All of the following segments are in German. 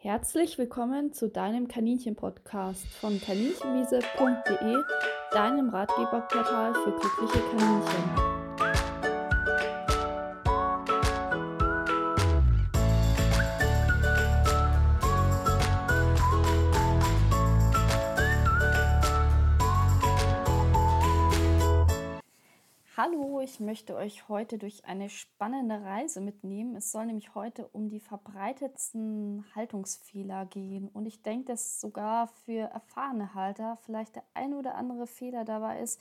Herzlich willkommen zu deinem Kaninchen-Podcast von kaninchenwiese.de, deinem Ratgeberportal für glückliche Kaninchen. Ich möchte euch heute durch eine spannende Reise mitnehmen. Es soll nämlich heute um die verbreitetsten Haltungsfehler gehen. Und ich denke, dass sogar für erfahrene Halter vielleicht der ein oder andere Fehler dabei ist,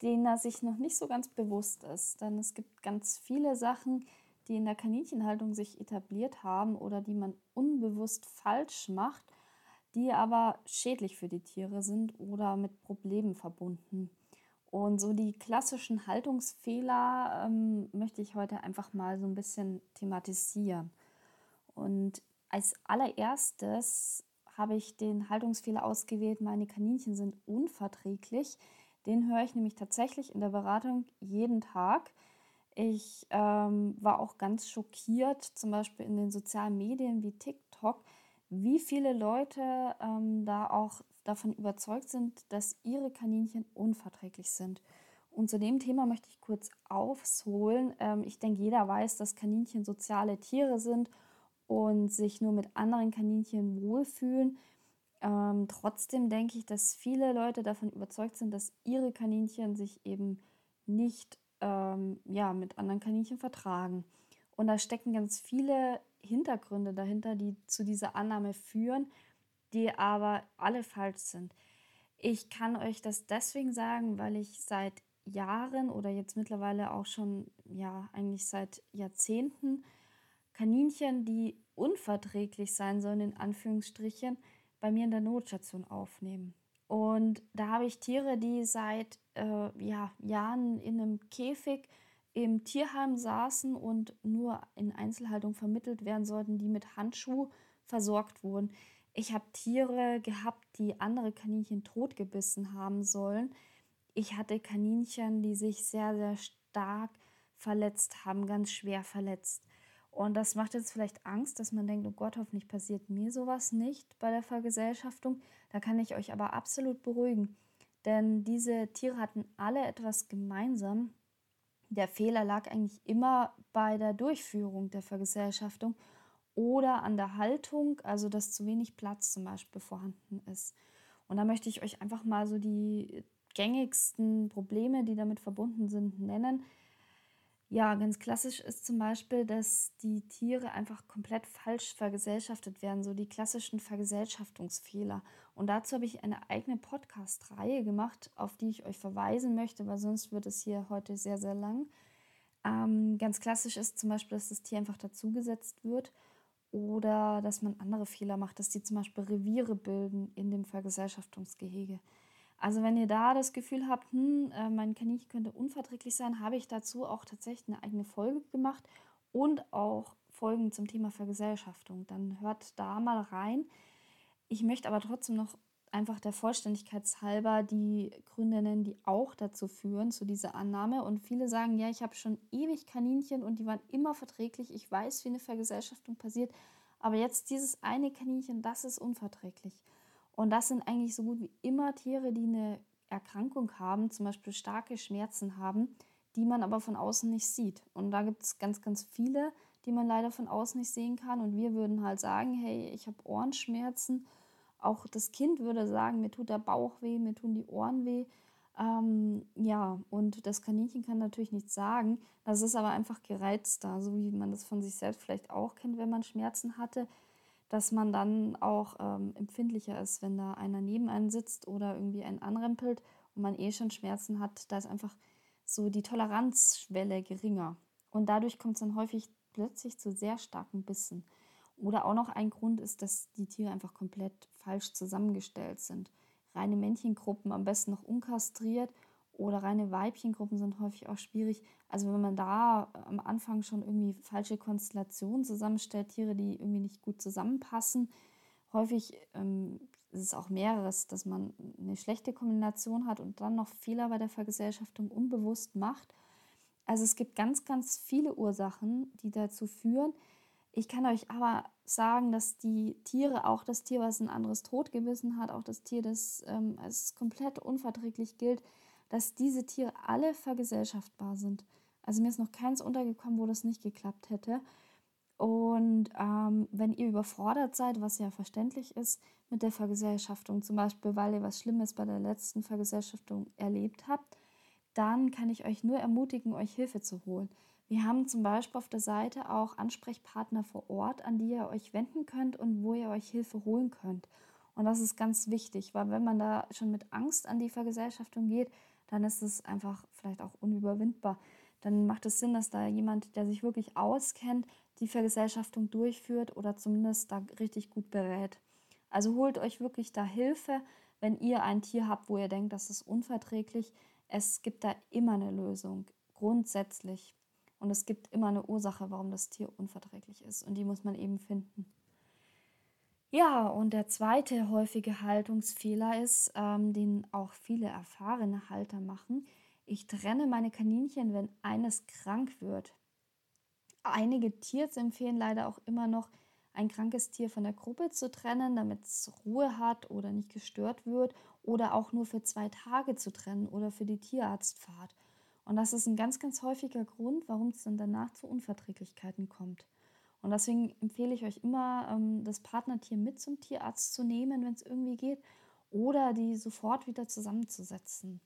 den er sich noch nicht so ganz bewusst ist. Denn es gibt ganz viele Sachen, die in der Kaninchenhaltung sich etabliert haben oder die man unbewusst falsch macht, die aber schädlich für die Tiere sind oder mit Problemen verbunden. Und so die klassischen Haltungsfehler ähm, möchte ich heute einfach mal so ein bisschen thematisieren. Und als allererstes habe ich den Haltungsfehler ausgewählt, meine Kaninchen sind unverträglich. Den höre ich nämlich tatsächlich in der Beratung jeden Tag. Ich ähm, war auch ganz schockiert, zum Beispiel in den sozialen Medien wie TikTok, wie viele Leute ähm, da auch davon überzeugt sind, dass ihre Kaninchen unverträglich sind. Und zu dem Thema möchte ich kurz aufholen. Ähm, ich denke, jeder weiß, dass Kaninchen soziale Tiere sind und sich nur mit anderen Kaninchen wohlfühlen. Ähm, trotzdem denke ich, dass viele Leute davon überzeugt sind, dass ihre Kaninchen sich eben nicht ähm, ja, mit anderen Kaninchen vertragen. Und da stecken ganz viele Hintergründe dahinter, die zu dieser Annahme führen, die aber alle falsch sind. Ich kann euch das deswegen sagen, weil ich seit Jahren oder jetzt mittlerweile auch schon, ja, eigentlich seit Jahrzehnten Kaninchen, die unverträglich sein sollen, in Anführungsstrichen, bei mir in der Notstation aufnehmen. Und da habe ich Tiere, die seit äh, ja, Jahren in einem Käfig im Tierheim saßen und nur in Einzelhaltung vermittelt werden sollten, die mit Handschuh versorgt wurden. Ich habe Tiere gehabt, die andere Kaninchen totgebissen haben sollen. Ich hatte Kaninchen, die sich sehr, sehr stark verletzt haben, ganz schwer verletzt. Und das macht jetzt vielleicht Angst, dass man denkt, oh Gott, hoffentlich passiert mir sowas nicht bei der Vergesellschaftung. Da kann ich euch aber absolut beruhigen. Denn diese Tiere hatten alle etwas gemeinsam. Der Fehler lag eigentlich immer bei der Durchführung der Vergesellschaftung oder an der Haltung, also dass zu wenig Platz zum Beispiel vorhanden ist. Und da möchte ich euch einfach mal so die gängigsten Probleme, die damit verbunden sind, nennen. Ja, ganz klassisch ist zum Beispiel, dass die Tiere einfach komplett falsch vergesellschaftet werden, so die klassischen Vergesellschaftungsfehler. Und dazu habe ich eine eigene Podcast-Reihe gemacht, auf die ich euch verweisen möchte, weil sonst wird es hier heute sehr, sehr lang. Ähm, ganz klassisch ist zum Beispiel, dass das Tier einfach dazugesetzt wird oder dass man andere Fehler macht, dass die zum Beispiel Reviere bilden in dem Vergesellschaftungsgehege. Also wenn ihr da das Gefühl habt, hm, äh, mein Kaninchen könnte unverträglich sein, habe ich dazu auch tatsächlich eine eigene Folge gemacht und auch Folgen zum Thema Vergesellschaftung. Dann hört da mal rein. Ich möchte aber trotzdem noch einfach der Vollständigkeit halber die Gründe nennen, die auch dazu führen, zu dieser Annahme. Und viele sagen, ja, ich habe schon ewig Kaninchen und die waren immer verträglich. Ich weiß, wie eine Vergesellschaftung passiert. Aber jetzt dieses eine Kaninchen, das ist unverträglich. Und das sind eigentlich so gut wie immer Tiere, die eine Erkrankung haben, zum Beispiel starke Schmerzen haben, die man aber von außen nicht sieht. Und da gibt es ganz, ganz viele, die man leider von außen nicht sehen kann. Und wir würden halt sagen, hey, ich habe Ohrenschmerzen auch das Kind würde sagen, mir tut der Bauch weh, mir tun die Ohren weh. Ähm, ja, und das Kaninchen kann natürlich nichts sagen. Das ist aber einfach gereizter, so wie man das von sich selbst vielleicht auch kennt, wenn man Schmerzen hatte, dass man dann auch ähm, empfindlicher ist, wenn da einer neben einem sitzt oder irgendwie einen anrempelt und man eh schon Schmerzen hat. Da ist einfach so die Toleranzschwelle geringer. Und dadurch kommt es dann häufig plötzlich zu sehr starken Bissen. Oder auch noch ein Grund ist, dass die Tiere einfach komplett falsch zusammengestellt sind. Reine Männchengruppen am besten noch unkastriert oder reine Weibchengruppen sind häufig auch schwierig. Also wenn man da am Anfang schon irgendwie falsche Konstellationen zusammenstellt, Tiere, die irgendwie nicht gut zusammenpassen, häufig ähm, ist es auch mehreres, dass man eine schlechte Kombination hat und dann noch Fehler bei der Vergesellschaftung unbewusst macht. Also es gibt ganz, ganz viele Ursachen, die dazu führen, Ich kann euch aber sagen, dass die Tiere, auch das Tier, was ein anderes Totgebissen hat, auch das Tier, das ähm, als komplett unverträglich gilt, dass diese Tiere alle vergesellschaftbar sind. Also mir ist noch keins untergekommen, wo das nicht geklappt hätte. Und ähm, wenn ihr überfordert seid, was ja verständlich ist mit der Vergesellschaftung, zum Beispiel weil ihr was Schlimmes bei der letzten Vergesellschaftung erlebt habt, dann kann ich euch nur ermutigen, euch Hilfe zu holen. Wir haben zum Beispiel auf der Seite auch Ansprechpartner vor Ort, an die ihr euch wenden könnt und wo ihr euch Hilfe holen könnt. Und das ist ganz wichtig, weil wenn man da schon mit Angst an die Vergesellschaftung geht, dann ist es einfach vielleicht auch unüberwindbar. Dann macht es Sinn, dass da jemand, der sich wirklich auskennt, die Vergesellschaftung durchführt oder zumindest da richtig gut berät. Also holt euch wirklich da Hilfe, wenn ihr ein Tier habt, wo ihr denkt, das ist unverträglich. Es gibt da immer eine Lösung, grundsätzlich. Und es gibt immer eine Ursache, warum das Tier unverträglich ist. Und die muss man eben finden. Ja, und der zweite häufige Haltungsfehler ist, ähm, den auch viele erfahrene Halter machen. Ich trenne meine Kaninchen, wenn eines krank wird. Einige Tiers empfehlen leider auch immer noch, ein krankes Tier von der Gruppe zu trennen, damit es Ruhe hat oder nicht gestört wird oder auch nur für zwei Tage zu trennen oder für die Tierarztfahrt. Und das ist ein ganz, ganz häufiger Grund, warum es dann danach zu Unverträglichkeiten kommt. Und deswegen empfehle ich euch immer, ähm, das Partnertier mit zum Tierarzt zu nehmen, wenn es irgendwie geht, oder die sofort wieder zusammenzusetzen.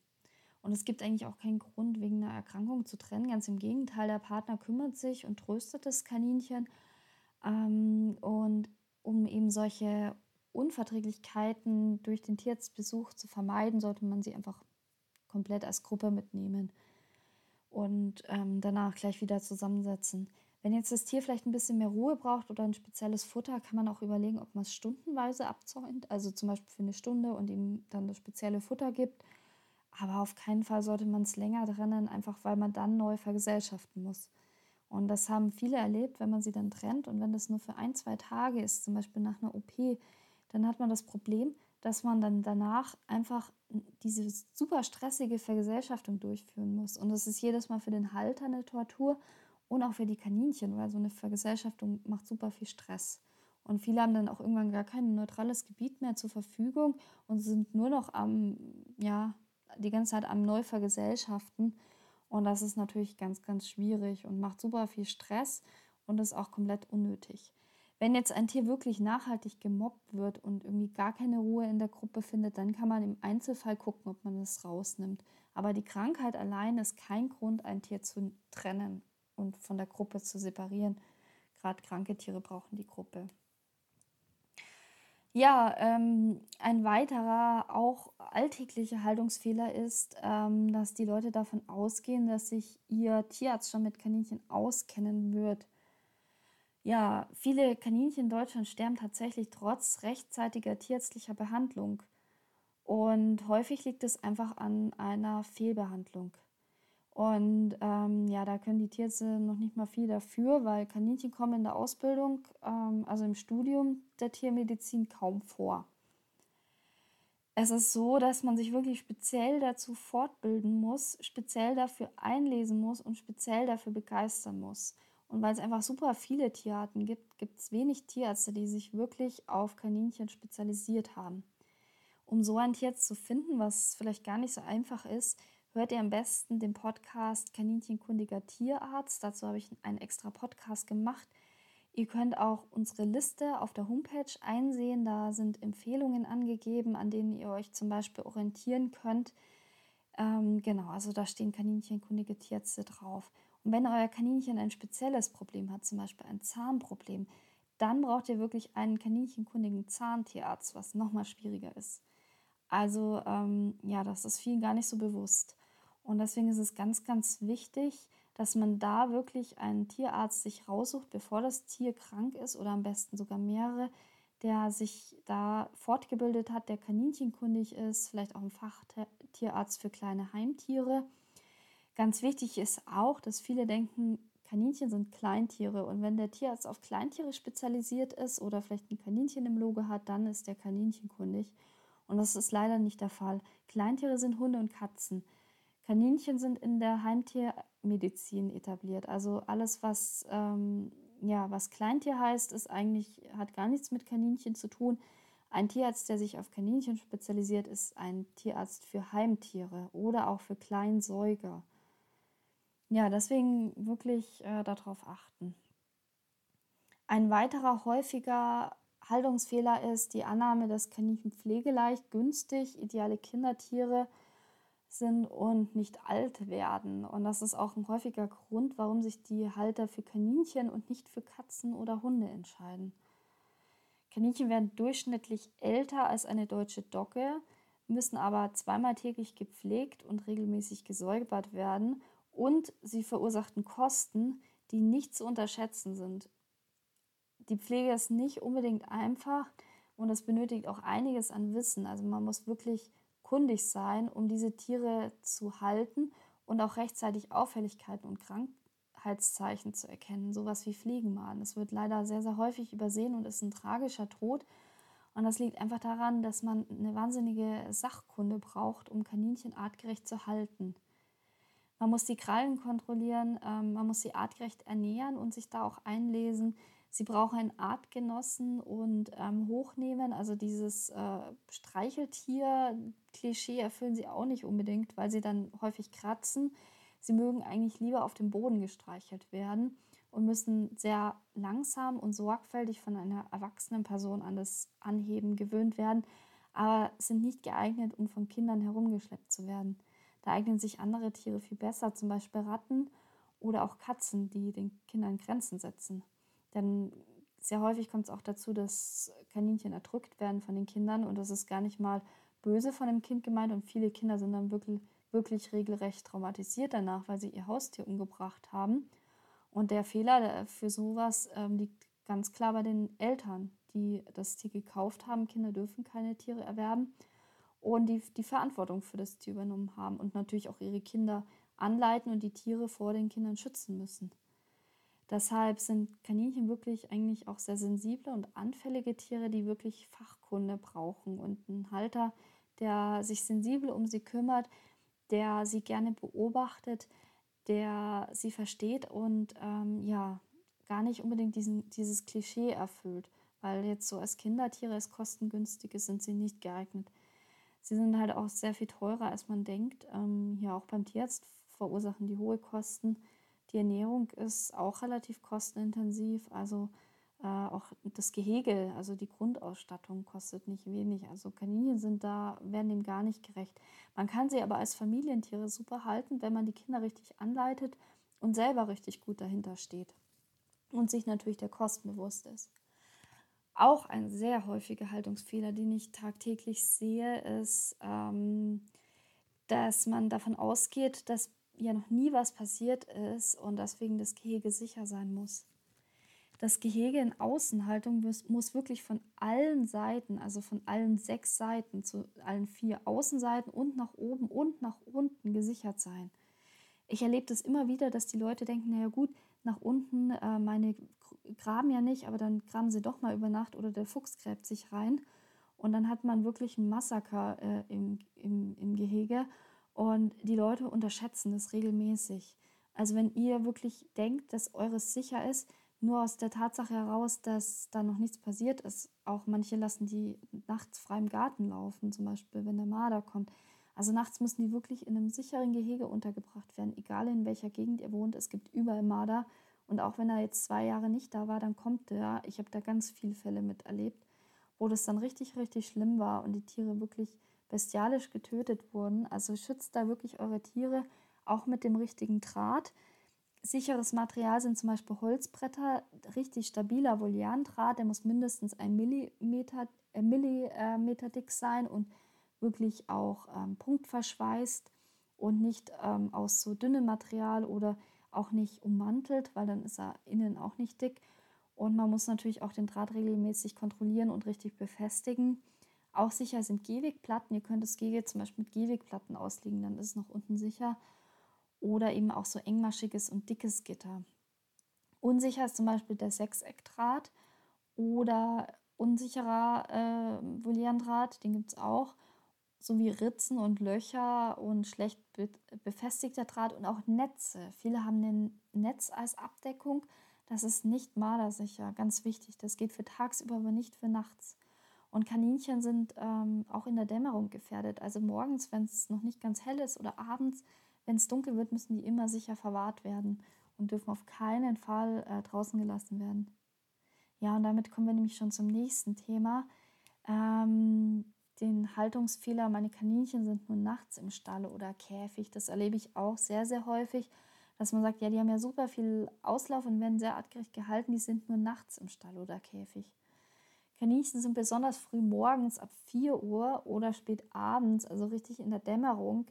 Und es gibt eigentlich auch keinen Grund, wegen einer Erkrankung zu trennen. Ganz im Gegenteil, der Partner kümmert sich und tröstet das Kaninchen. Ähm, und um eben solche Unverträglichkeiten durch den Tierarztbesuch zu vermeiden, sollte man sie einfach komplett als Gruppe mitnehmen und ähm, danach gleich wieder zusammensetzen. Wenn jetzt das Tier vielleicht ein bisschen mehr Ruhe braucht oder ein spezielles Futter, kann man auch überlegen, ob man es stundenweise abzäunt, also zum Beispiel für eine Stunde und ihm dann das spezielle Futter gibt. Aber auf keinen Fall sollte man es länger trennen, einfach weil man dann neu vergesellschaften muss. Und das haben viele erlebt, wenn man sie dann trennt. Und wenn das nur für ein, zwei Tage ist, zum Beispiel nach einer OP, dann hat man das Problem, dass man dann danach einfach diese super stressige Vergesellschaftung durchführen muss. Und das ist jedes Mal für den Halter eine Tortur und auch für die Kaninchen, weil so eine Vergesellschaftung macht super viel Stress. Und viele haben dann auch irgendwann gar kein neutrales Gebiet mehr zur Verfügung und sind nur noch am, ja, die ganze Zeit am Neuvergesellschaften. Und das ist natürlich ganz, ganz schwierig und macht super viel Stress und ist auch komplett unnötig. Wenn jetzt ein Tier wirklich nachhaltig gemobbt wird und irgendwie gar keine Ruhe in der Gruppe findet, dann kann man im Einzelfall gucken, ob man es rausnimmt. Aber die Krankheit allein ist kein Grund, ein Tier zu trennen und von der Gruppe zu separieren. Gerade kranke Tiere brauchen die Gruppe. Ja, ähm, ein weiterer, auch alltäglicher Haltungsfehler ist, ähm, dass die Leute davon ausgehen, dass sich ihr Tierarzt schon mit Kaninchen auskennen wird. Ja, viele Kaninchen in Deutschland sterben tatsächlich trotz rechtzeitiger tierärztlicher Behandlung. Und häufig liegt es einfach an einer Fehlbehandlung. Und ähm, ja, da können die Tierärzte noch nicht mal viel dafür, weil Kaninchen kommen in der Ausbildung, ähm, also im Studium der Tiermedizin, kaum vor. Es ist so, dass man sich wirklich speziell dazu fortbilden muss, speziell dafür einlesen muss und speziell dafür begeistern muss. Und weil es einfach super viele Tierarten gibt, gibt es wenig Tierärzte, die sich wirklich auf Kaninchen spezialisiert haben. Um so ein Tierarzt zu finden, was vielleicht gar nicht so einfach ist, hört ihr am besten den Podcast Kaninchenkundiger Tierarzt. Dazu habe ich einen extra Podcast gemacht. Ihr könnt auch unsere Liste auf der Homepage einsehen. Da sind Empfehlungen angegeben, an denen ihr euch zum Beispiel orientieren könnt. Ähm, genau, also da stehen Kaninchenkundige Tierärzte drauf. Und wenn euer Kaninchen ein spezielles Problem hat, zum Beispiel ein Zahnproblem, dann braucht ihr wirklich einen kaninchenkundigen Zahntierarzt, was nochmal schwieriger ist. Also ähm, ja, das ist vielen gar nicht so bewusst. Und deswegen ist es ganz, ganz wichtig, dass man da wirklich einen Tierarzt sich raussucht, bevor das Tier krank ist oder am besten sogar mehrere, der sich da fortgebildet hat, der kaninchenkundig ist, vielleicht auch ein Fachtierarzt für kleine Heimtiere Ganz wichtig ist auch, dass viele denken, Kaninchen sind Kleintiere und wenn der Tierarzt auf Kleintiere spezialisiert ist oder vielleicht ein Kaninchen im Logo hat, dann ist der kaninchenkundig. Und das ist leider nicht der Fall. Kleintiere sind Hunde und Katzen. Kaninchen sind in der Heimtiermedizin etabliert. Also alles, was ähm, ja, was Kleintier heißt, ist eigentlich, hat gar nichts mit Kaninchen zu tun. Ein Tierarzt, der sich auf Kaninchen spezialisiert, ist ein Tierarzt für Heimtiere oder auch für Kleinsäuger. Ja, deswegen wirklich äh, darauf achten. Ein weiterer häufiger Haltungsfehler ist die Annahme, dass Kaninchen pflegeleicht, günstig, ideale Kindertiere sind und nicht alt werden. Und das ist auch ein häufiger Grund, warum sich die Halter für Kaninchen und nicht für Katzen oder Hunde entscheiden. Kaninchen werden durchschnittlich älter als eine deutsche Dogge, müssen aber zweimal täglich gepflegt und regelmäßig gesäubert werden und sie verursachten Kosten, die nicht zu unterschätzen sind. Die Pflege ist nicht unbedingt einfach und es benötigt auch einiges an Wissen. Also man muss wirklich kundig sein, um diese Tiere zu halten und auch rechtzeitig Auffälligkeiten und Krankheitszeichen zu erkennen, sowas wie Fliegenmaden. Das wird leider sehr, sehr häufig übersehen und ist ein tragischer Tod. Und das liegt einfach daran, dass man eine wahnsinnige Sachkunde braucht, um Kaninchen artgerecht zu halten. Man muss die Krallen kontrollieren, ähm, man muss sie artgerecht ernähren und sich da auch einlesen. Sie brauchen einen Artgenossen und ähm, hochnehmen. Also dieses äh, Streicheltier-Klischee erfüllen sie auch nicht unbedingt, weil sie dann häufig kratzen. Sie mögen eigentlich lieber auf dem Boden gestreichelt werden und müssen sehr langsam und sorgfältig von einer erwachsenen Person an das Anheben gewöhnt werden, aber sind nicht geeignet, um von Kindern herumgeschleppt zu werden. Da eignen sich andere Tiere viel besser, zum Beispiel Ratten oder auch Katzen, die den Kindern Grenzen setzen. Denn sehr häufig kommt es auch dazu, dass Kaninchen erdrückt werden von den Kindern und das ist gar nicht mal böse von dem Kind gemeint und viele Kinder sind dann wirklich wirklich regelrecht traumatisiert danach, weil sie ihr Haustier umgebracht haben. Und der Fehler für sowas ähm, liegt ganz klar bei den Eltern, die das Tier gekauft haben. Kinder dürfen keine Tiere erwerben und die die Verantwortung für das Tier übernommen haben und natürlich auch ihre Kinder anleiten und die Tiere vor den Kindern schützen müssen. Deshalb sind Kaninchen wirklich eigentlich auch sehr sensible und anfällige Tiere, die wirklich Fachkunde brauchen und ein Halter, der sich sensibel um sie kümmert, der sie gerne beobachtet, der sie versteht und ähm, ja, gar nicht unbedingt diesen, dieses Klischee erfüllt, weil jetzt so als Kindertiere, als kostengünstige sind sie nicht geeignet. Sie sind halt auch sehr viel teurer, als man denkt. Ähm, ja, auch beim Tierarzt verursachen die hohe Kosten. Die Ernährung ist auch relativ kostenintensiv, also äh, auch das Gehege, also die Grundausstattung kostet nicht wenig. Also Kaninchen sind da, werden dem gar nicht gerecht. Man kann sie aber als Familientiere super halten, wenn man die Kinder richtig anleitet und selber richtig gut dahinter steht und sich natürlich der Kosten bewusst ist. Auch ein sehr häufiger Haltungsfehler, den ich tagtäglich sehe, ist, ähm, dass man davon ausgeht, dass ja noch nie was passiert ist und deswegen das Gehege sicher sein muss das Gehege in Außenhaltung muss wirklich von allen Seiten, also von allen sechs Seiten zu allen vier Außenseiten und nach oben und nach unten gesichert sein. Ich erlebe das immer wieder, dass die Leute denken, naja gut, nach unten, äh, meine graben ja nicht, aber dann graben sie doch mal über Nacht oder der Fuchs gräbt sich rein. Und dann hat man wirklich ein Massaker äh, im, im, im Gehege. Und die Leute unterschätzen das regelmäßig. Also wenn ihr wirklich denkt, dass eures sicher ist, nur aus der Tatsache heraus, dass da noch nichts passiert ist. Auch manche lassen die nachts frei im Garten laufen, zum Beispiel, wenn der Marder kommt. Also nachts müssen die wirklich in einem sicheren Gehege untergebracht werden, egal in welcher Gegend ihr wohnt. Es gibt überall Marder. Und auch wenn er jetzt zwei Jahre nicht da war, dann kommt der. Ich habe da ganz viele Fälle miterlebt, wo das dann richtig, richtig schlimm war und die Tiere wirklich bestialisch getötet wurden. Also schützt da wirklich eure Tiere auch mit dem richtigen Draht sicheres Material sind zum Beispiel Holzbretter, richtig stabiler Voliandraht, der muss mindestens ein Millimeter, äh, Millimeter dick sein und wirklich auch ähm, punktverschweißt und nicht ähm, aus so dünnem Material oder auch nicht ummantelt, weil dann ist er innen auch nicht dick. Und man muss natürlich auch den Draht regelmäßig kontrollieren und richtig befestigen. Auch sicher sind Gehwegplatten. Ihr könnt das Gehweg zum Beispiel mit Gehwegplatten auslegen, dann ist es noch unten sicher oder eben auch so engmaschiges und dickes Gitter. Unsicher ist zum Beispiel der Sechseckdraht oder unsicherer äh, Voliandraht, den gibt es auch, sowie Ritzen und Löcher und schlecht be befestigter Draht und auch Netze. Viele haben ein Netz als Abdeckung. das ist nicht mardersicher, ganz wichtig. Das geht für tagsüber, aber nicht für nachts. Und Kaninchen sind ähm, auch in der Dämmerung gefährdet. Also morgens, wenn es noch nicht ganz hell ist oder abends, wenn es dunkel wird, müssen die immer sicher verwahrt werden und dürfen auf keinen Fall äh, draußen gelassen werden. Ja, und damit kommen wir nämlich schon zum nächsten Thema. Ähm, den Haltungsfehler, meine Kaninchen sind nur nachts im Stall oder Käfig. Das erlebe ich auch sehr, sehr häufig, dass man sagt, ja, die haben ja super viel Auslauf und werden sehr artgerecht gehalten, die sind nur nachts im Stall oder Käfig. Kaninchen sind besonders früh morgens ab 4 Uhr oder spät abends, also richtig in der Dämmerung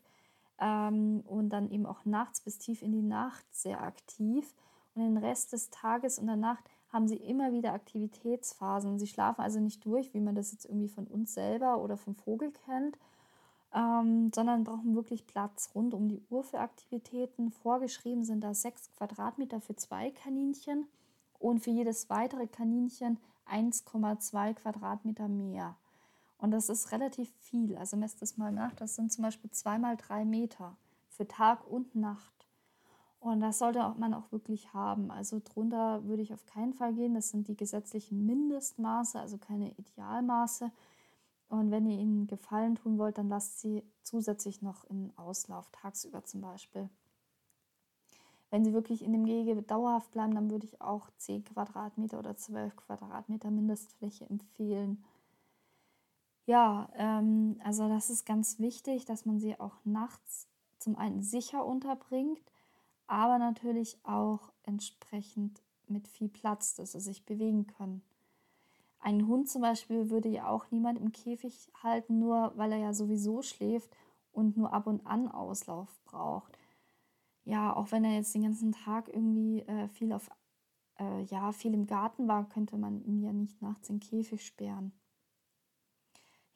ähm, und dann eben auch nachts bis tief in die Nacht sehr aktiv. Und den Rest des Tages und der Nacht haben sie immer wieder Aktivitätsphasen. Sie schlafen also nicht durch, wie man das jetzt irgendwie von uns selber oder vom Vogel kennt, ähm, sondern brauchen wirklich Platz rund um die Uhr für Aktivitäten. Vorgeschrieben sind da sechs Quadratmeter für zwei Kaninchen und für jedes weitere Kaninchen 1,2 Quadratmeter mehr. Und das ist relativ viel. Also messt es mal nach. Das sind zum Beispiel zweimal drei Meter für Tag und Nacht. Und das sollte man auch wirklich haben. Also drunter würde ich auf keinen Fall gehen. Das sind die gesetzlichen Mindestmaße, also keine Idealmaße. Und wenn ihr ihnen Gefallen tun wollt, dann lasst sie zusätzlich noch in Auslauf, tagsüber zum Beispiel. Wenn sie wirklich in dem Gehege dauerhaft bleiben, dann würde ich auch 10 Quadratmeter oder 12 Quadratmeter Mindestfläche empfehlen. Ja, ähm, also das ist ganz wichtig, dass man sie auch nachts zum einen sicher unterbringt aber natürlich auch entsprechend mit viel Platz, dass sie sich bewegen können. Ein Hund zum Beispiel würde ja auch niemand im Käfig halten, nur weil er ja sowieso schläft und nur ab und an Auslauf braucht. Ja, auch wenn er jetzt den ganzen Tag irgendwie äh, viel auf äh, ja, viel im Garten war, könnte man ihn ja nicht nachts in den Käfig sperren.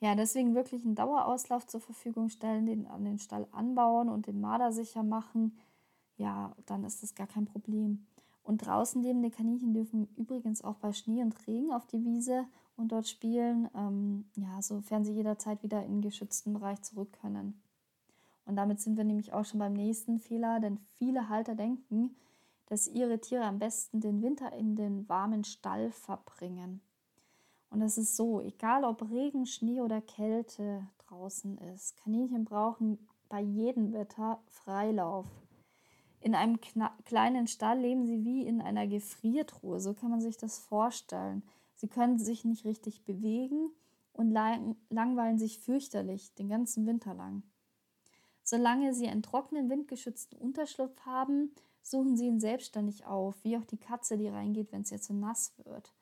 Ja, deswegen wirklich einen Dauerauslauf zur Verfügung stellen, den an den Stall anbauen und den Marder sicher machen ja, dann ist das gar kein Problem. Und draußen lebende Kaninchen dürfen übrigens auch bei Schnee und Regen auf die Wiese und dort spielen, ähm, ja, sofern sie jederzeit wieder in den geschützten Bereich zurück können. Und damit sind wir nämlich auch schon beim nächsten Fehler, denn viele Halter denken, dass ihre Tiere am besten den Winter in den warmen Stall verbringen. Und das ist so, egal ob Regen, Schnee oder Kälte draußen ist, Kaninchen brauchen bei jedem Wetter Freilauf. In einem kleinen Stall leben sie wie in einer Gefriertruhe, so kann man sich das vorstellen. Sie können sich nicht richtig bewegen und lang langweilen sich fürchterlich den ganzen Winter lang. Solange sie einen trockenen, windgeschützten Unterschlupf haben, suchen sie ihn selbstständig auf, wie auch die Katze, die reingeht, wenn es ihr zu nass wird.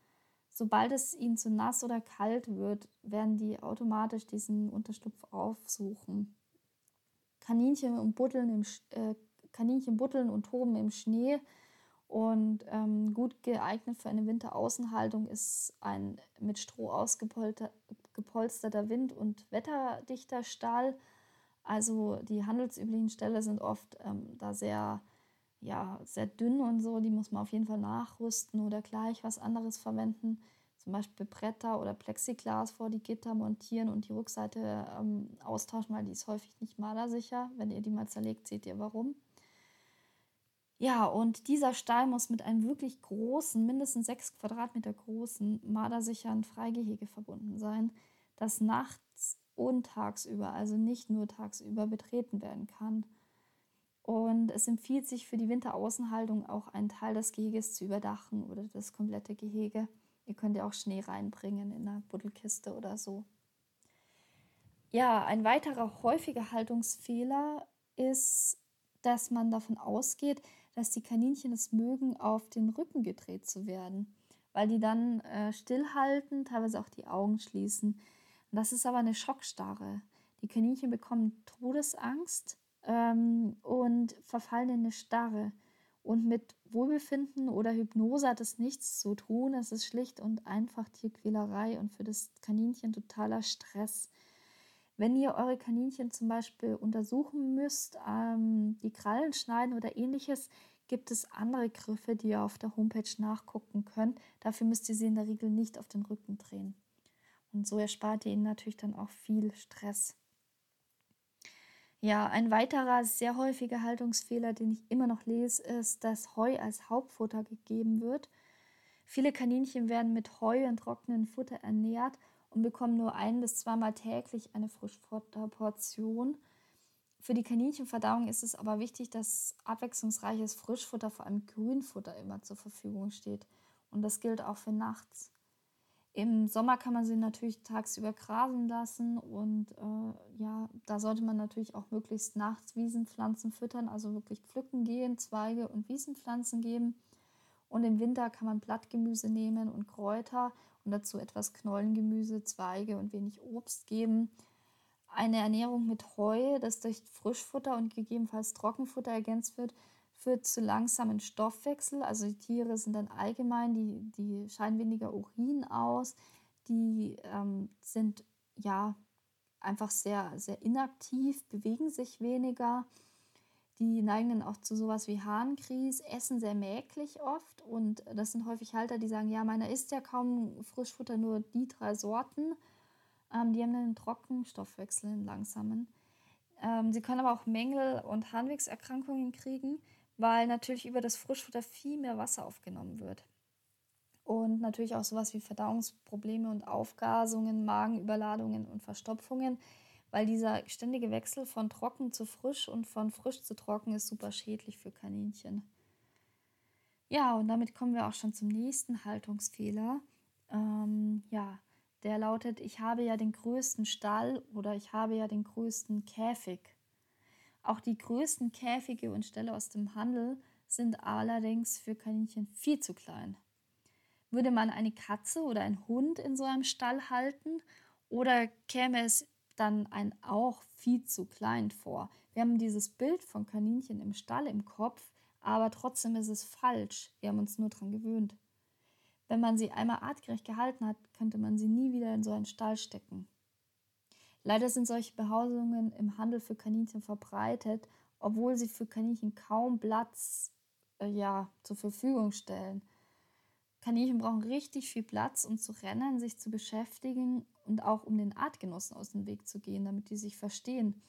Sobald es ihnen zu nass oder kalt wird, werden die automatisch diesen Unterschlupf aufsuchen. Kaninchen und Buddeln im, äh, Kaninchen buddeln und toben im Schnee. Und ähm, gut geeignet für eine Winteraußenhaltung ist ein mit Stroh ausgepolsterter Wind- und wetterdichter Stall. Also die handelsüblichen Ställe sind oft ähm, da sehr, ja, sehr dünn und so. Die muss man auf jeden Fall nachrüsten oder gleich was anderes verwenden. Zum Beispiel Bretter oder Plexiglas vor die Gitter montieren und die Rückseite ähm, austauschen, weil die ist häufig nicht malersicher. Wenn ihr die mal zerlegt, seht ihr warum. Ja, und dieser Stall muss mit einem wirklich großen, mindestens sechs Quadratmeter großen, mardersicheren Freigehege verbunden sein, das nachts und tagsüber, also nicht nur tagsüber, betreten werden kann. Und es empfiehlt sich für die Winteraußenhaltung auch einen Teil des Geheges zu überdachen oder das komplette Gehege. Ihr könnt ja auch Schnee reinbringen in einer Buddelkiste oder so. Ja, ein weiterer häufiger Haltungsfehler ist, dass man davon ausgeht, dass die Kaninchen es mögen, auf den Rücken gedreht zu werden, weil die dann äh, stillhalten, teilweise auch die Augen schließen. Und das ist aber eine Schockstarre. Die Kaninchen bekommen Todesangst ähm, und verfallen in eine Starre. Und mit Wohlbefinden oder Hypnose hat es nichts zu tun. Es ist schlicht und einfach Tierquälerei und für das Kaninchen totaler Stress. Wenn ihr eure Kaninchen zum Beispiel untersuchen müsst, ähm, die Krallen schneiden oder ähnliches, gibt es andere Griffe, die ihr auf der Homepage nachgucken könnt. Dafür müsst ihr sie in der Regel nicht auf den Rücken drehen. Und so erspart ihr ihnen natürlich dann auch viel Stress. Ja, ein weiterer sehr häufiger Haltungsfehler, den ich immer noch lese, ist, dass Heu als Hauptfutter gegeben wird. Viele Kaninchen werden mit Heu und trockenem Futter ernährt und bekommen nur ein bis zweimal täglich eine Frischfutterportion. Für die Kaninchenverdauung ist es aber wichtig, dass abwechslungsreiches Frischfutter, vor allem Grünfutter, immer zur Verfügung steht. Und das gilt auch für nachts. Im Sommer kann man sie natürlich tagsüber grasen lassen und äh, ja, da sollte man natürlich auch möglichst nachts Wiesenpflanzen füttern, also wirklich pflücken gehen, Zweige und Wiesenpflanzen geben. Und im Winter kann man Blattgemüse nehmen und Kräuter und dazu etwas Knollengemüse, Zweige und wenig Obst geben. Eine Ernährung mit Heu, das durch Frischfutter und gegebenenfalls Trockenfutter ergänzt wird, führt zu langsamen Stoffwechsel. Also die Tiere sind dann allgemein, die, die scheiden weniger Urin aus, die ähm, sind ja einfach sehr, sehr inaktiv, bewegen sich weniger. Die neigen dann auch zu sowas wie Harnkries, essen sehr mäglich oft und das sind häufig Halter, die sagen, ja, meiner isst ja kaum Frischfutter, nur die drei Sorten. Ähm, die haben einen trockenen Stoffwechsel, einen langsamen. Ähm, sie können aber auch Mängel und Harnwegserkrankungen kriegen weil natürlich über das Frischfutter viel mehr Wasser aufgenommen wird. Und natürlich auch sowas wie Verdauungsprobleme und Aufgasungen, Magenüberladungen und Verstopfungen, weil dieser ständige Wechsel von trocken zu frisch und von frisch zu trocken ist super schädlich für Kaninchen. Ja, und damit kommen wir auch schon zum nächsten Haltungsfehler. Ähm, ja, der lautet, ich habe ja den größten Stall oder ich habe ja den größten Käfig. Auch die größten Käfige und Ställe aus dem Handel sind allerdings für Kaninchen viel zu klein. Würde man eine Katze oder einen Hund in so einem Stall halten oder käme es dann ein auch viel zu klein vor? Wir haben dieses Bild von Kaninchen im Stall im Kopf, aber trotzdem ist es falsch. Wir haben uns nur daran gewöhnt. Wenn man sie einmal artgerecht gehalten hat, könnte man sie nie wieder in so einen Stall stecken. Leider sind solche Behausungen im Handel für Kaninchen verbreitet, obwohl sie für Kaninchen kaum Platz äh, ja, zur Verfügung stellen. Kaninchen brauchen richtig viel Platz, um zu rennen, sich zu beschäftigen und auch um den Artgenossen aus dem Weg zu gehen, damit die sich verstehen.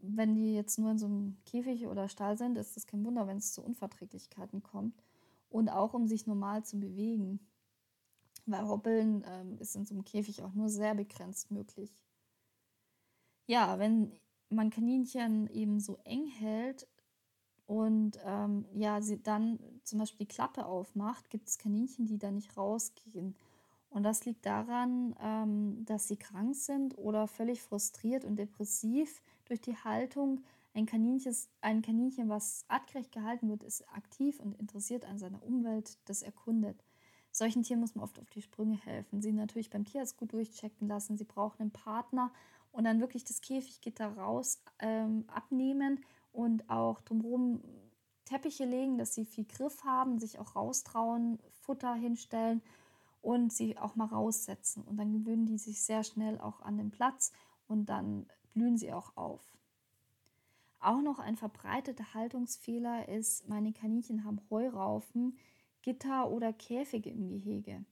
Wenn die jetzt nur in so einem Käfig oder Stall sind, ist es kein Wunder, wenn es zu Unverträglichkeiten kommt. Und auch um sich normal zu bewegen. Weil Hoppeln ähm, ist in so einem Käfig auch nur sehr begrenzt möglich ja, wenn man Kaninchen eben so eng hält und ähm, ja, sie dann zum Beispiel die Klappe aufmacht, gibt es Kaninchen, die da nicht rausgehen. Und das liegt daran, ähm, dass sie krank sind oder völlig frustriert und depressiv durch die Haltung. Ein Kaninchen, ein Kaninchen, was artgerecht gehalten wird, ist aktiv und interessiert an seiner Umwelt, das erkundet. Solchen Tieren muss man oft auf die Sprünge helfen. Sie natürlich beim Tierarzt gut durchchecken lassen. Sie brauchen einen Partner und dann wirklich das Käfiggitter raus ähm, abnehmen und auch drumherum Teppiche legen, dass sie viel Griff haben, sich auch raustrauen, Futter hinstellen und sie auch mal raussetzen. Und dann gewöhnen die sich sehr schnell auch an den Platz und dann blühen sie auch auf. Auch noch ein verbreiteter Haltungsfehler ist, meine Kaninchen haben Heuraufen, Gitter oder Käfige im Gehege.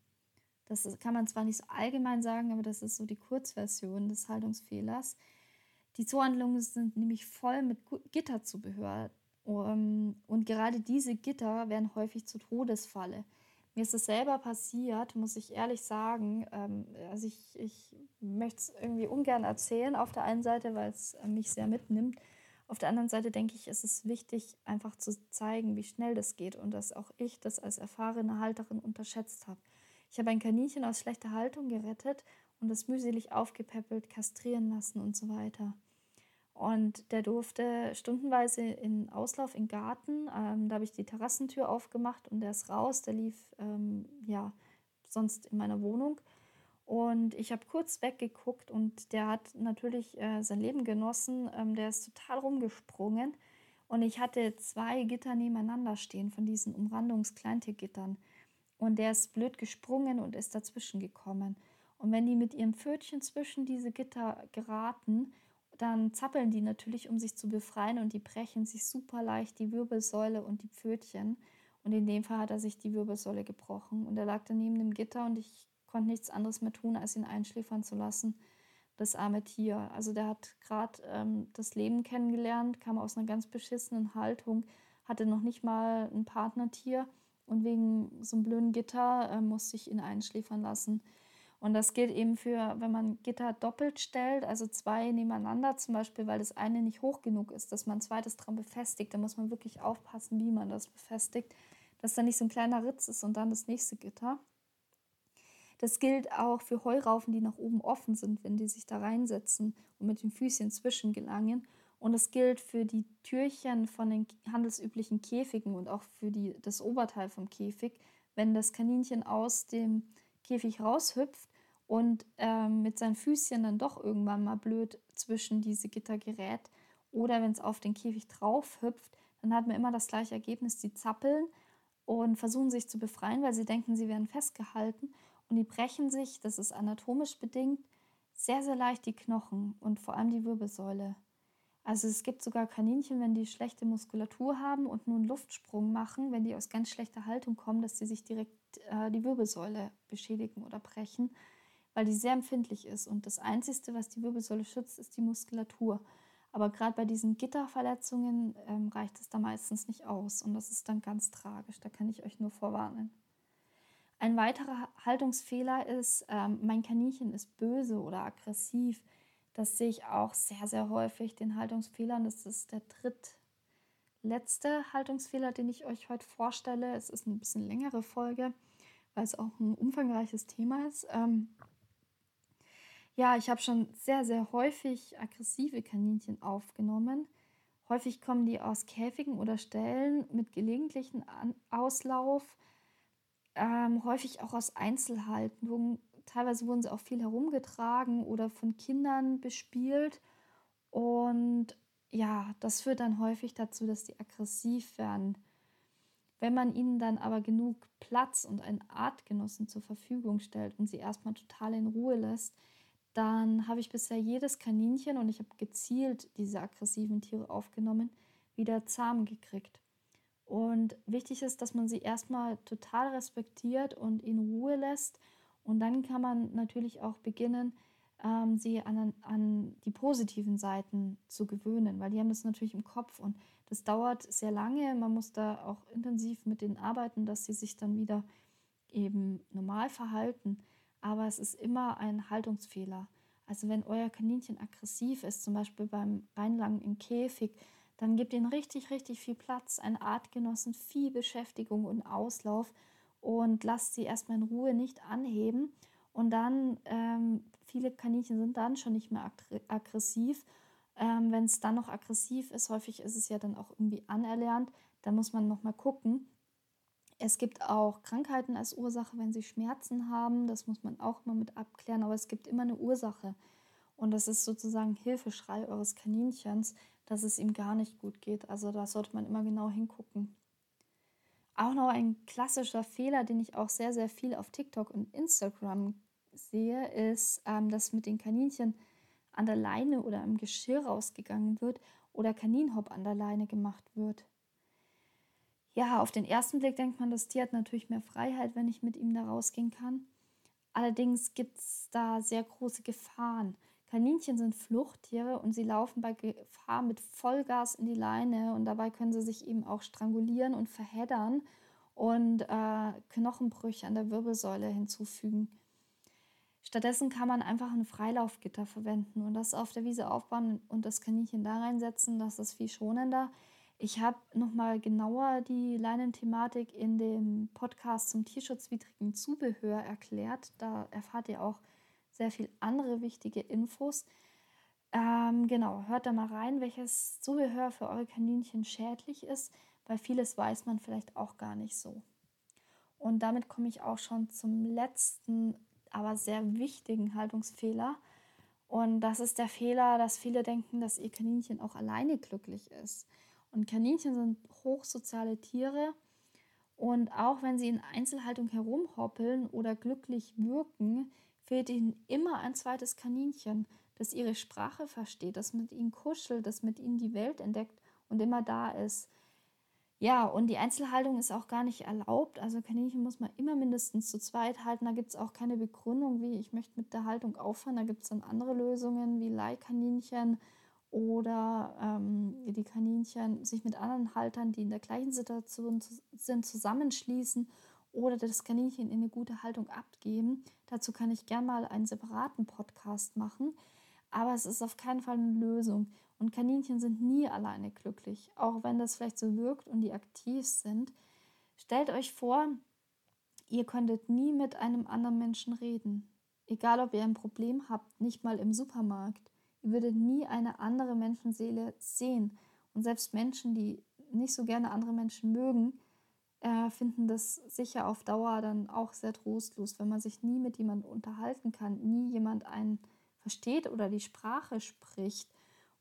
Das kann man zwar nicht so allgemein sagen, aber das ist so die Kurzversion des Haltungsfehlers. Die Zoohandlungen sind nämlich voll mit Gitterzubehör. Und gerade diese Gitter werden häufig zur Todesfalle. Mir ist es selber passiert, muss ich ehrlich sagen. Ähm, also ich, ich möchte es irgendwie ungern erzählen, auf der einen Seite, weil es mich sehr mitnimmt. Auf der anderen Seite denke ich, ist es wichtig, einfach zu zeigen, wie schnell das geht und dass auch ich das als erfahrene Halterin unterschätzt habe. Ich habe ein Kaninchen aus schlechter Haltung gerettet und es mühselig aufgepäppelt, kastrieren lassen und so weiter. Und der durfte stundenweise in Auslauf den Garten. Ähm, da habe ich die Terrassentür aufgemacht und der ist raus. Der lief ähm, ja sonst in meiner Wohnung. Und ich habe kurz weggeguckt und der hat natürlich äh, sein Leben genossen. Ähm, der ist total rumgesprungen. Und ich hatte zwei Gitter nebeneinander stehen von diesen Umrandungskleintiergittern. Und der ist blöd gesprungen und ist dazwischen gekommen. Und wenn die mit ihrem Pfötchen zwischen diese Gitter geraten, dann zappeln die natürlich, um sich zu befreien und die brechen sich super leicht die Wirbelsäule und die Pfötchen. Und in dem Fall hat er sich die Wirbelsäule gebrochen und er lag dann neben dem Gitter und ich konnte nichts anderes mehr tun, als ihn einschläfern zu lassen, das arme Tier. Also der hat gerade ähm, das Leben kennengelernt, kam aus einer ganz beschissenen Haltung, hatte noch nicht mal ein Partnertier und wegen so einem blöden Gitter äh, musste ich ihn einschläfern lassen. Und das gilt eben für, wenn man Gitter doppelt stellt, also zwei nebeneinander zum Beispiel, weil das eine nicht hoch genug ist, dass man zweites dran befestigt. Da muss man wirklich aufpassen, wie man das befestigt, dass da nicht so ein kleiner Ritz ist und dann das nächste Gitter. Das gilt auch für Heuraufen, die nach oben offen sind, wenn die sich da reinsetzen und mit den Füßchen zwischengelangen. Und es gilt für die Türchen von den handelsüblichen Käfigen und auch für die, das Oberteil vom Käfig, wenn das Kaninchen aus dem Käfig raushüpft und ähm, mit seinen Füßchen dann doch irgendwann mal blöd zwischen diese Gitter gerät oder wenn es auf den Käfig drauf hüpft, dann hat man immer das gleiche Ergebnis. Die zappeln und versuchen sich zu befreien, weil sie denken, sie werden festgehalten und die brechen sich, das ist anatomisch bedingt, sehr, sehr leicht die Knochen und vor allem die Wirbelsäule. Also es gibt sogar Kaninchen, wenn die schlechte Muskulatur haben und einen Luftsprung machen, wenn die aus ganz schlechter Haltung kommen, dass die sich direkt äh, die Wirbelsäule beschädigen oder brechen, weil die sehr empfindlich ist. Und das Einzige, was die Wirbelsäule schützt, ist die Muskulatur. Aber gerade bei diesen Gitterverletzungen ähm, reicht es da meistens nicht aus. Und das ist dann ganz tragisch. Da kann ich euch nur vorwarnen. Ein weiterer Haltungsfehler ist, ähm, mein Kaninchen ist böse oder aggressiv. Das sehe ich auch sehr, sehr häufig, den Haltungsfehlern. Das ist der drittletzte Haltungsfehler, den ich euch heute vorstelle. Es ist ein bisschen längere Folge, weil es auch ein umfangreiches Thema ist. Ähm, ja, ich habe schon sehr, sehr häufig aggressive Kaninchen aufgenommen. Häufig kommen die aus Käfigen oder Ställen mit gelegentlichen Auslauf ähm, häufig auch aus Einzelhaltungen. Teilweise wurden sie auch viel herumgetragen oder von Kindern bespielt. Und ja, das führt dann häufig dazu, dass die aggressiv werden. Wenn man ihnen dann aber genug Platz und einen Artgenossen zur Verfügung stellt und sie erstmal total in Ruhe lässt, dann habe ich bisher jedes Kaninchen und ich habe gezielt diese aggressiven Tiere aufgenommen, wieder zahm gekriegt. Und wichtig ist, dass man sie erstmal total respektiert und in Ruhe lässt. Und dann kann man natürlich auch beginnen, ähm, sie an, an die positiven Seiten zu gewöhnen, weil die haben das natürlich im Kopf und das dauert sehr lange. Man muss da auch intensiv mit denen arbeiten, dass sie sich dann wieder eben normal verhalten. Aber es ist immer ein Haltungsfehler. Also wenn euer Kaninchen aggressiv ist, zum Beispiel beim Reinlangen im Käfig, dann gebt ihnen richtig, richtig viel Platz, einen Artgenossen, viel Beschäftigung und Auslauf und lasst sie erstmal in Ruhe nicht anheben. Und dann, ähm, viele Kaninchen sind dann schon nicht mehr aggressiv. Ähm, Wenn es dann noch aggressiv ist, häufig ist es ja dann auch irgendwie anerlernt, da muss man nochmal gucken. Es gibt auch Krankheiten als Ursache, wenn sie Schmerzen haben. Das muss man auch mal mit abklären. Aber es gibt immer eine Ursache. Und das ist sozusagen Hilfeschrei eures Kaninchens, dass es ihm gar nicht gut geht. Also da sollte man immer genau hingucken. Auch noch ein klassischer Fehler, den ich auch sehr, sehr viel auf TikTok und Instagram sehe, ist, ähm, dass mit den Kaninchen an der Leine oder im Geschirr rausgegangen wird oder Kaninhopp an der Leine gemacht wird. Ja, auf den ersten Blick denkt man, das Tier hat natürlich mehr Freiheit, wenn ich mit ihm da rausgehen kann. Allerdings gibt es da sehr große Gefahren. Kaninchen sind Fluchttiere und sie laufen bei Gefahr mit Vollgas in die Leine und dabei können sie sich eben auch strangulieren und verheddern und äh, Knochenbrüche an der Wirbelsäule hinzufügen. Stattdessen kann man einfach ein Freilaufgitter verwenden und das auf der Wiese aufbauen und das Kaninchen da reinsetzen. Das ist viel schonender. Ich habe nochmal genauer die Leinenthematik in dem Podcast zum tierschutzwidrigen Zubehör erklärt. Da erfahrt ihr auch sehr viel andere wichtige Infos. Ähm, genau, hört da mal rein, welches Zubehör für eure Kaninchen schädlich ist, weil vieles weiß man vielleicht auch gar nicht so. Und damit komme ich auch schon zum letzten, aber sehr wichtigen Haltungsfehler. Und das ist der Fehler, dass viele denken, dass ihr Kaninchen auch alleine glücklich ist. Und Kaninchen sind hochsoziale Tiere. Und auch wenn sie in Einzelhaltung herumhoppeln oder glücklich wirken, fehlt ihnen immer ein zweites Kaninchen, das ihre Sprache versteht, das mit ihnen kuschelt, das mit ihnen die Welt entdeckt und immer da ist. Ja, und die Einzelhaltung ist auch gar nicht erlaubt. Also Kaninchen muss man immer mindestens zu zweit halten. Da gibt es auch keine Begründung, wie ich möchte mit der Haltung aufhören. Da gibt es dann andere Lösungen wie Leihkaninchen oder ähm, die Kaninchen sich mit anderen Haltern, die in der gleichen Situation sind, zusammenschließen oder das Kaninchen in eine gute Haltung abgeben. Dazu kann ich gerne mal einen separaten Podcast machen. Aber es ist auf keinen Fall eine Lösung. Und Kaninchen sind nie alleine glücklich, auch wenn das vielleicht so wirkt und die aktiv sind. Stellt euch vor, ihr könntet nie mit einem anderen Menschen reden. Egal, ob ihr ein Problem habt, nicht mal im Supermarkt. Ihr würdet nie eine andere Menschenseele sehen. Und selbst Menschen, die nicht so gerne andere Menschen mögen, äh, finden das sicher auf Dauer dann auch sehr trostlos, wenn man sich nie mit jemandem unterhalten kann, nie jemand einen versteht oder die Sprache spricht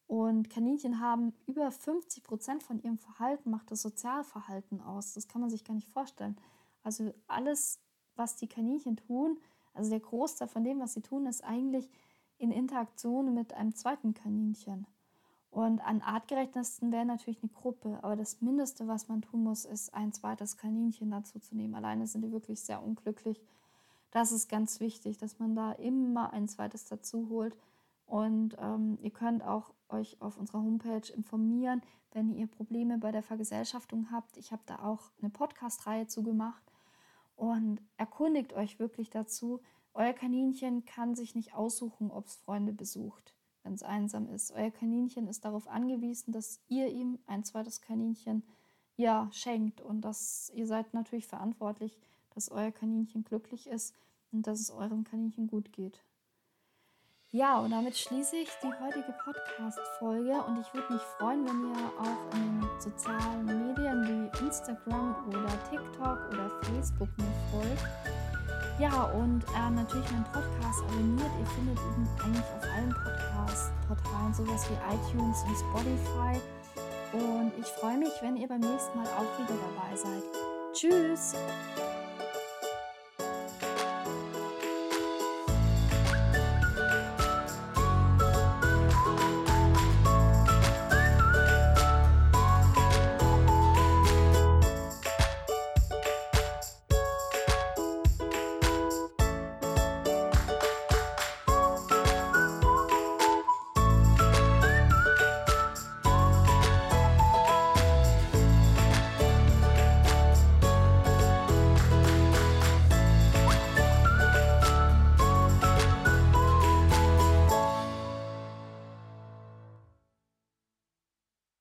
und Kaninchen haben über 50 Prozent von ihrem Verhalten, macht das Sozialverhalten aus. Das kann man sich gar nicht vorstellen. Also alles, was die Kaninchen tun, also der Großteil von dem, was sie tun, ist eigentlich in Interaktion mit einem zweiten Kaninchen. Und an artgerechtesten wäre natürlich eine Gruppe, aber das Mindeste, was man tun muss, ist ein zweites Kaninchen dazu zu nehmen. Alleine sind die wirklich sehr unglücklich. Das ist ganz wichtig, dass man da immer ein zweites dazu holt. Und ähm, ihr könnt auch euch auf unserer Homepage informieren, wenn ihr Probleme bei der Vergesellschaftung habt. Ich habe da auch eine Podcast-Reihe zu gemacht. Und erkundigt euch wirklich dazu. Euer Kaninchen kann sich nicht aussuchen, ob es Freunde besucht, wenn es einsam ist. Euer Kaninchen ist darauf angewiesen, dass ihr ihm ein zweites Kaninchen ja schenkt. Und dass ihr seid natürlich verantwortlich, dass euer Kaninchen glücklich ist und dass es eurem Kaninchen gut geht. Ja, und damit schließe ich die heutige Podcast-Folge und ich würde mich freuen, wenn ihr auch in den sozialen Medien wie Instagram oder TikTok oder Facebook mir folgt. Ja, und äh, natürlich meinen Podcast abonniert. Ihr findet ihn eigentlich auf allen Podcast-Portalen, sowas wie iTunes und Spotify. Und ich freue mich, wenn ihr beim nächsten Mal auch wieder dabei seid. Tschüss!